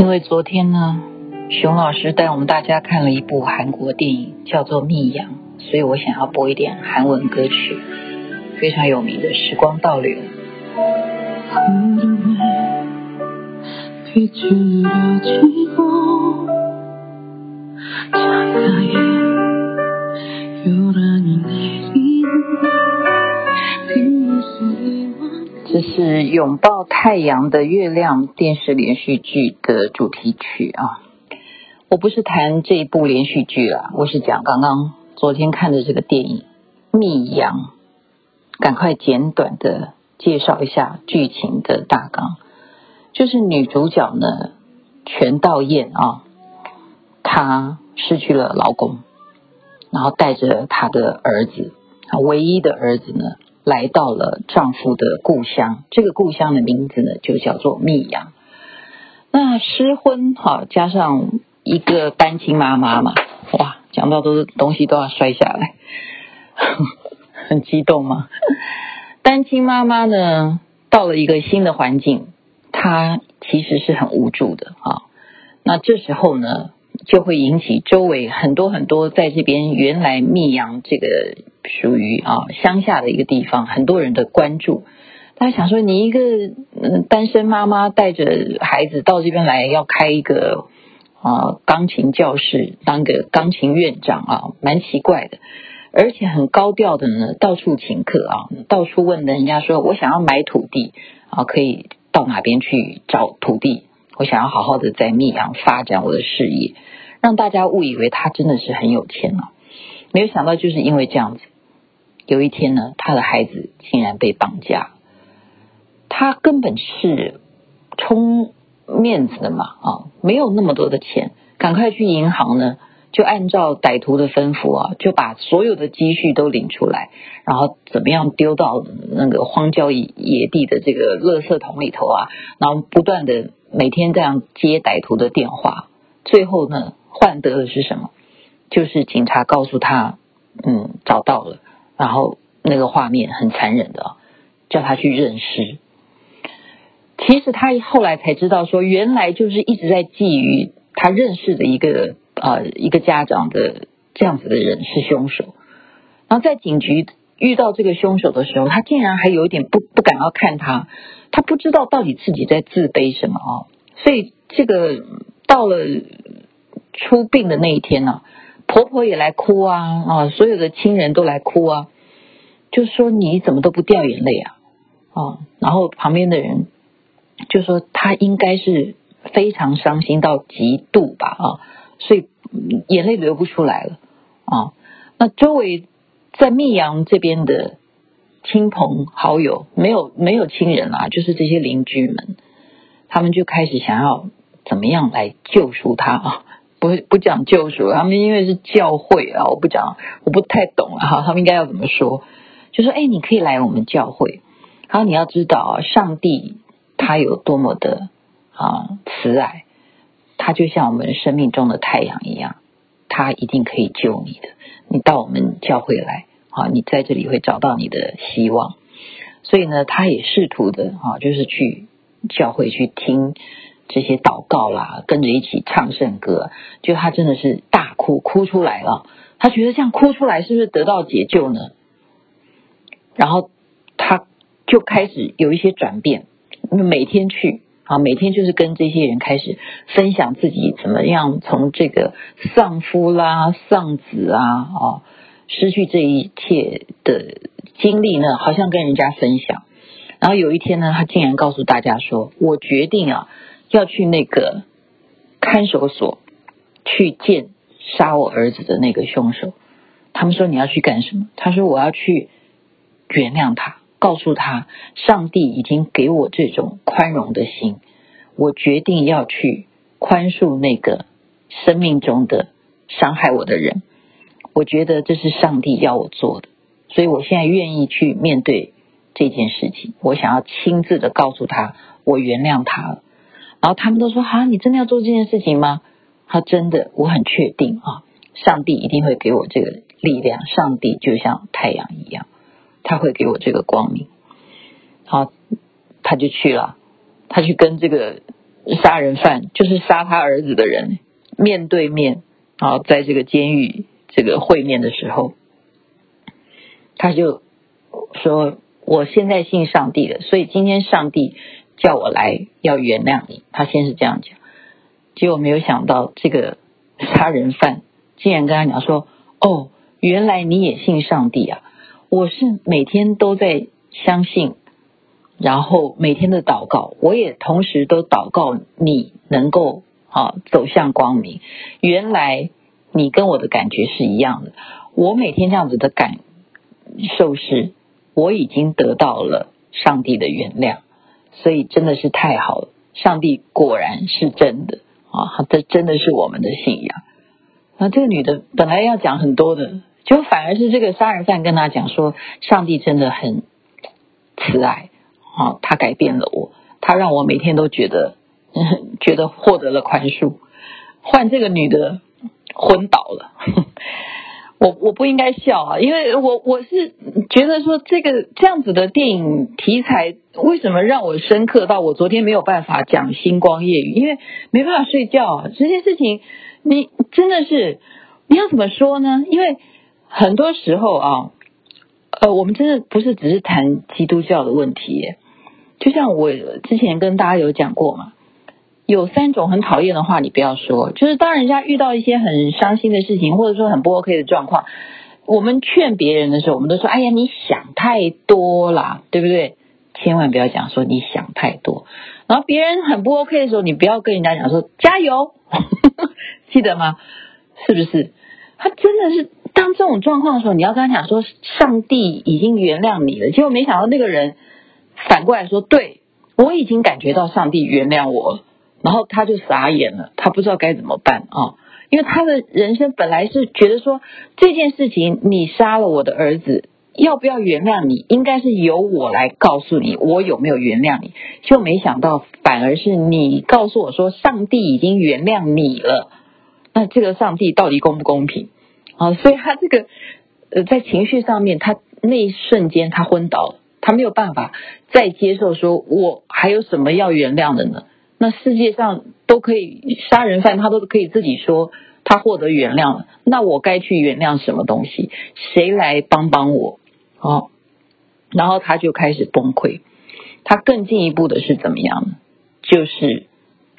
因为昨天呢，熊老师带我们大家看了一部韩国电影，叫做《密阳》，所以我想要播一点韩文歌曲，非常有名的《时光倒流》。这是拥抱太阳的月亮电视连续剧的主题曲啊！我不是谈这一部连续剧啦，我是讲刚刚昨天看的这个电影《密阳》，赶快简短的介绍一下剧情的大纲。就是女主角呢，全道嬿啊，她失去了老公，然后带着她的儿子，她唯一的儿子呢。来到了丈夫的故乡，这个故乡的名字呢，就叫做密阳。那失婚哈，加上一个单亲妈妈嘛，哇，讲到都东西都要摔下来，很激动吗？单亲妈妈呢，到了一个新的环境，她其实是很无助的啊。那这时候呢，就会引起周围很多很多在这边原来密阳这个属于啊乡下的一个地方，很多人的关注。大家想说，你一个嗯单身妈妈带着孩子到这边来，要开一个啊钢琴教室，当个钢琴院长啊，蛮奇怪的。而且很高调的呢，到处请客啊，到处问人家说，我想要买土地啊，可以到哪边去找土地？我想要好好的在密阳发展我的事业。让大家误以为他真的是很有钱了，没有想到就是因为这样子，有一天呢，他的孩子竟然被绑架，他根本是充面子的嘛啊，没有那么多的钱，赶快去银行呢，就按照歹徒的吩咐啊，就把所有的积蓄都领出来，然后怎么样丢到那个荒郊野野地的这个垃圾桶里头啊，然后不断的每天这样接歹徒的电话，最后呢。换得的是什么？就是警察告诉他，嗯，找到了，然后那个画面很残忍的，叫他去认尸。其实他后来才知道，说原来就是一直在觊觎他认识的一个呃一个家长的这样子的人是凶手。然后在警局遇到这个凶手的时候，他竟然还有一点不不敢要看他，他不知道到底自己在自卑什么啊。所以这个到了。出殡的那一天呢、婆婆也来哭啊啊，所有的亲人都来哭啊，就说你怎么都不掉眼泪啊啊，然后旁边的人就说他应该是非常伤心到极度吧啊，所以眼泪流不出来了啊。那周围在密阳这边的亲朋好友没有没有亲人啊，就是这些邻居们，他们就开始想要怎么样来救赎他啊。不不讲救赎，他们因为是教会啊，我不讲，我不太懂啊，他们应该要怎么说？就说，哎，你可以来我们教会，然后你要知道啊，上帝他有多么的啊慈爱，他就像我们生命中的太阳一样，他一定可以救你的。你到我们教会来啊，你在这里会找到你的希望。所以呢，他也试图的啊，就是去教会去听。这些祷告啦，跟着一起唱圣歌，就他真的是大哭，哭出来了。他觉得这样哭出来是不是得到解救呢？然后他就开始有一些转变，每天去啊，每天就是跟这些人开始分享自己怎么样从这个丧夫啦、丧子啊、啊失去这一切的经历呢，好像跟人家分享。然后有一天呢，他竟然告诉大家说：“我决定啊。”要去那个看守所去见杀我儿子的那个凶手。他们说，你要去干什么？他说，我要去原谅他，告诉他上帝已经给我这种宽容的心，我决定要去宽恕那个生命中的伤害我的人。我觉得这是上帝要我做的，所以我现在愿意去面对这件事情。我想要亲自的告诉他，我原谅他了。然后他们都说：“哈，你真的要做这件事情吗？”他真的，我很确定啊，上帝一定会给我这个力量。上帝就像太阳一样，他会给我这个光明。好，他就去了，他去跟这个杀人犯，就是杀他儿子的人，面对面啊，在这个监狱这个会面的时候，他就说：“我现在信上帝了，所以今天上帝叫我来要原谅你。”他先是这样讲，结果没有想到这个杀人犯竟然跟他讲说：“哦，原来你也信上帝啊！我是每天都在相信。”然后每天的祷告，我也同时都祷告你能够啊走向光明。原来你跟我的感觉是一样的，我每天这样子的感受是，我已经得到了上帝的原谅，所以真的是太好了。上帝果然是真的啊，这真的是我们的信仰。那这个女的本来要讲很多的，就反而是这个杀人犯跟他讲说，上帝真的很慈爱。啊，他改变了我，他让我每天都觉得，嗯，觉得获得了宽恕。换这个女的昏倒了，我我不应该笑啊，因为我我是觉得说这个这样子的电影题材，为什么让我深刻到我昨天没有办法讲星光夜语，因为没办法睡觉啊。这件事情，你真的是你要怎么说呢？因为很多时候啊。呃，我们真的不是只是谈基督教的问题，就像我之前跟大家有讲过嘛，有三种很讨厌的话，你不要说。就是当人家遇到一些很伤心的事情，或者说很不 OK 的状况，我们劝别人的时候，我们都说：“哎呀，你想太多啦，对不对？”千万不要讲说你想太多。然后别人很不 OK 的时候，你不要跟人家讲说加油，记得吗？是不是？他真的是。当这种状况的时候，你要跟他讲说，上帝已经原谅你了。结果没想到那个人反过来说，对，我已经感觉到上帝原谅我了。然后他就傻眼了，他不知道该怎么办啊，因为他的人生本来是觉得说，这件事情你杀了我的儿子，要不要原谅你，应该是由我来告诉你我有没有原谅你。就没想到反而是你告诉我说，上帝已经原谅你了。那这个上帝到底公不公平？啊，所以他这个呃，在情绪上面，他那一瞬间他昏倒了，他没有办法再接受说，我还有什么要原谅的呢？那世界上都可以杀人犯，他都可以自己说他获得原谅了，那我该去原谅什么东西？谁来帮帮我？哦，然后他就开始崩溃，他更进一步的是怎么样呢？就是。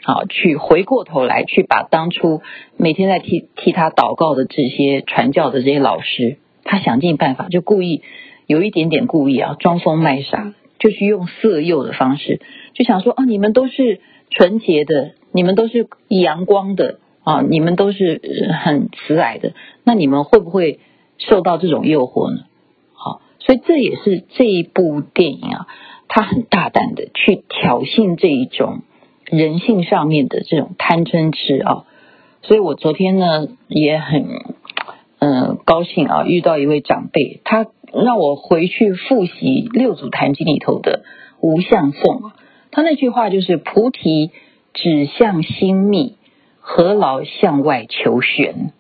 啊，去回过头来，去把当初每天在替替他祷告的这些传教的这些老师，他想尽办法，就故意有一点点故意啊，装疯卖傻，就去用色诱的方式，就想说啊，你们都是纯洁的，你们都是阳光的啊，你们都是很慈爱的，那你们会不会受到这种诱惑呢？好，所以这也是这一部电影啊，他很大胆的去挑衅这一种。人性上面的这种贪嗔痴啊，所以我昨天呢也很嗯、高兴啊，遇到一位长辈，他让我回去复习六祖坛经里头的无相颂，啊他那句话就是菩提指向心密，何劳向外求玄。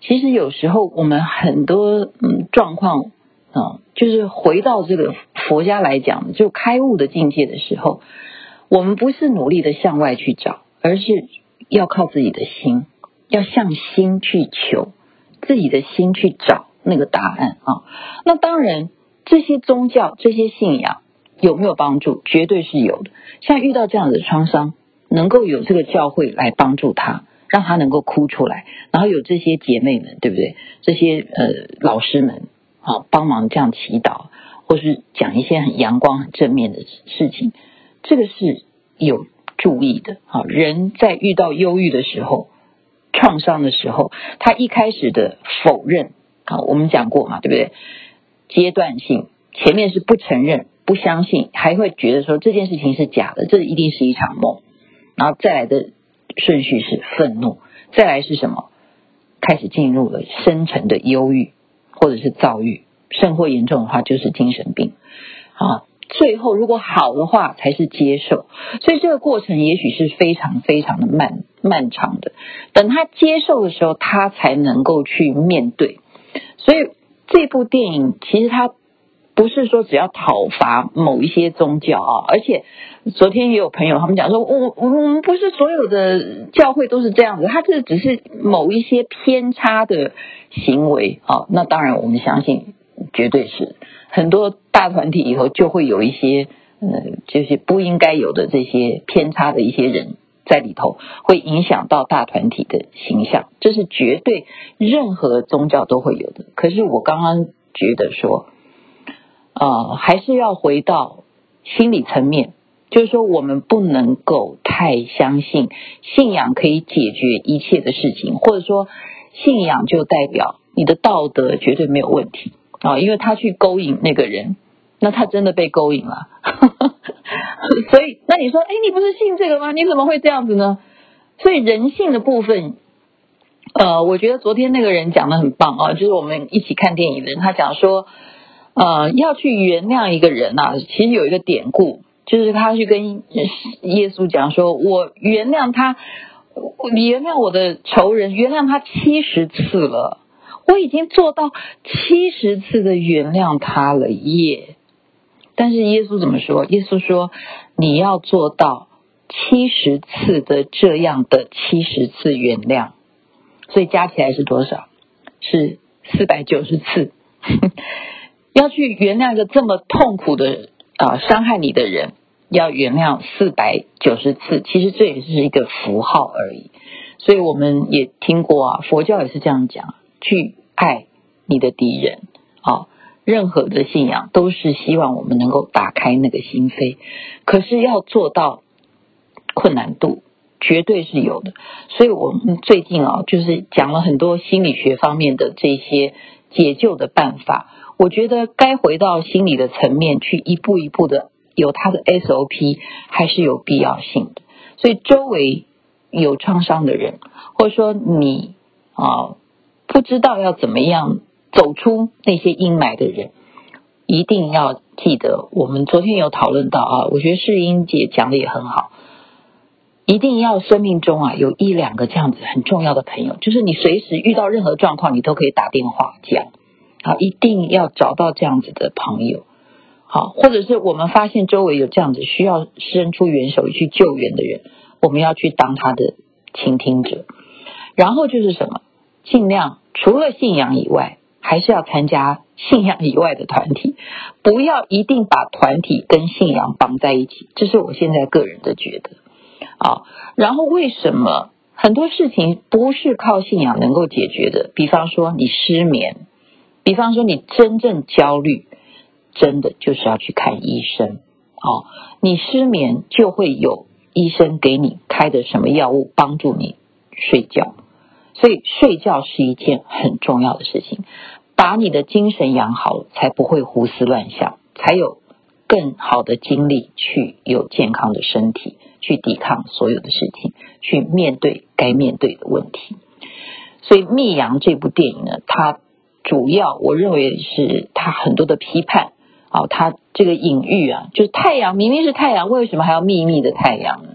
其实有时候我们很多嗯状况啊，就是回到这个佛家来讲，就开悟的境界的时候。我们不是努力的向外去找，而是要靠自己的心，要向心去求，自己的心去找那个答案啊。那当然，这些宗教、这些信仰有没有帮助？绝对是有的。像遇到这样的创伤，能够有这个教会来帮助他，让他能够哭出来，然后有这些姐妹们，对不对？这些呃老师们啊，帮忙这样祈祷，或是讲一些很阳光、很正面的事情。这个是有注意的啊！人在遇到忧郁的时候、创伤的时候，他一开始的否认啊，我们讲过嘛，对不对？阶段性，前面是不承认、不相信，还会觉得说这件事情是假的，这一定是一场梦。然后再来的顺序是愤怒，再来是什么？开始进入了深沉的忧郁，或者是躁郁，甚或严重的话就是精神病啊。最后，如果好的话，才是接受。所以这个过程也许是非常非常的漫漫长的。等他接受的时候，他才能够去面对。所以这部电影其实他不是说只要讨伐某一些宗教啊，而且昨天也有朋友他们讲说，我我们不是所有的教会都是这样子，他这只是某一些偏差的行为啊。那当然我们相信，绝对是很多大团体以后就会有一些呃，就是不应该有的这些偏差的一些人在里头，会影响到大团体的形象，这是绝对任何宗教都会有的。可是我刚刚觉得说。呃，还是要回到心理层面，就是说，我们不能够太相信信仰可以解决一切的事情，或者说，信仰就代表你的道德绝对没有问题啊，因为他去勾引那个人，那他真的被勾引了。所以，那你说，哎，你不是信这个吗？你怎么会这样子呢？所以人性的部分，呃，我觉得昨天那个人讲的很棒啊，就是我们一起看电影的人，他讲说。呃，要去原谅一个人呐、啊，其实有一个典故，就是他去跟耶稣讲说：“我原谅他，你原谅我的仇人，原谅他七十次了，我已经做到七十次的原谅他了耶。”但是耶稣怎么说？耶稣说：“你要做到七十次的这样的七十次原谅，所以加起来是多少？是四百九十次。”要去原谅一个这么痛苦的啊伤害你的人，要原谅四百九十次，其实这也是一个符号而已。所以我们也听过啊，佛教也是这样讲，去爱你的敌人啊。任何的信仰都是希望我们能够打开那个心扉，可是要做到困难度绝对是有的。所以我们最近啊，就是讲了很多心理学方面的这些解救的办法。我觉得该回到心理的层面去一步一步的有他的 SOP 还是有必要性的。所以周围有创伤的人，或者说你啊不知道要怎么样走出那些阴霾的人，一定要记得，我们昨天有讨论到啊，我觉得世英姐讲的也很好，一定要生命中啊有一两个这样子很重要的朋友，就是你随时遇到任何状况，你都可以打电话讲。啊，一定要找到这样子的朋友，好，或者是我们发现周围有这样子需要伸出援手去救援的人，我们要去当他的倾听者。然后就是什么，尽量除了信仰以外，还是要参加信仰以外的团体，不要一定把团体跟信仰绑在一起，这是我现在个人的觉得。啊，然后为什么很多事情不是靠信仰能够解决的？比方说你失眠。比方说，你真正焦虑，真的就是要去看医生。哦，你失眠就会有医生给你开的什么药物帮助你睡觉。所以睡觉是一件很重要的事情，把你的精神养好了，才不会胡思乱想，才有更好的精力去有健康的身体，去抵抗所有的事情，去面对该面对的问题。所以《密阳》这部电影呢，它。主要我认为是他很多的批判啊，他这个隐喻啊，就是太阳明明是太阳，为什么还要秘密的太阳呢？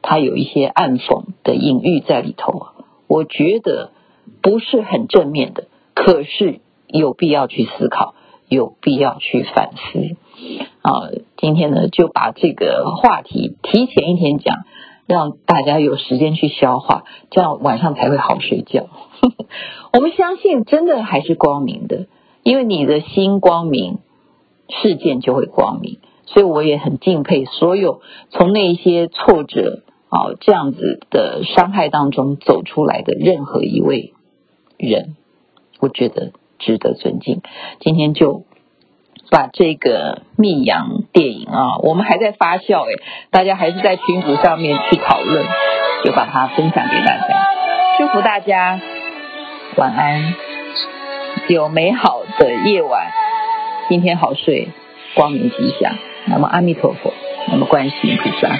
他有一些暗讽的隐喻在里头啊，我觉得不是很正面的，可是有必要去思考，有必要去反思啊。今天呢，就把这个话题提前一天讲。让大家有时间去消化，这样晚上才会好睡觉。我们相信，真的还是光明的，因为你的心光明，世界就会光明。所以我也很敬佩所有从那些挫折啊这样子的伤害当中走出来的任何一位人，我觉得值得尊敬。今天就。把这个密阳电影啊，我们还在发酵哎，大家还是在群组上面去讨论，就把它分享给大家。祝福大家晚安，有美好的夜晚，今天好睡，光明吉祥。那么阿弥陀佛，那么观世音菩萨。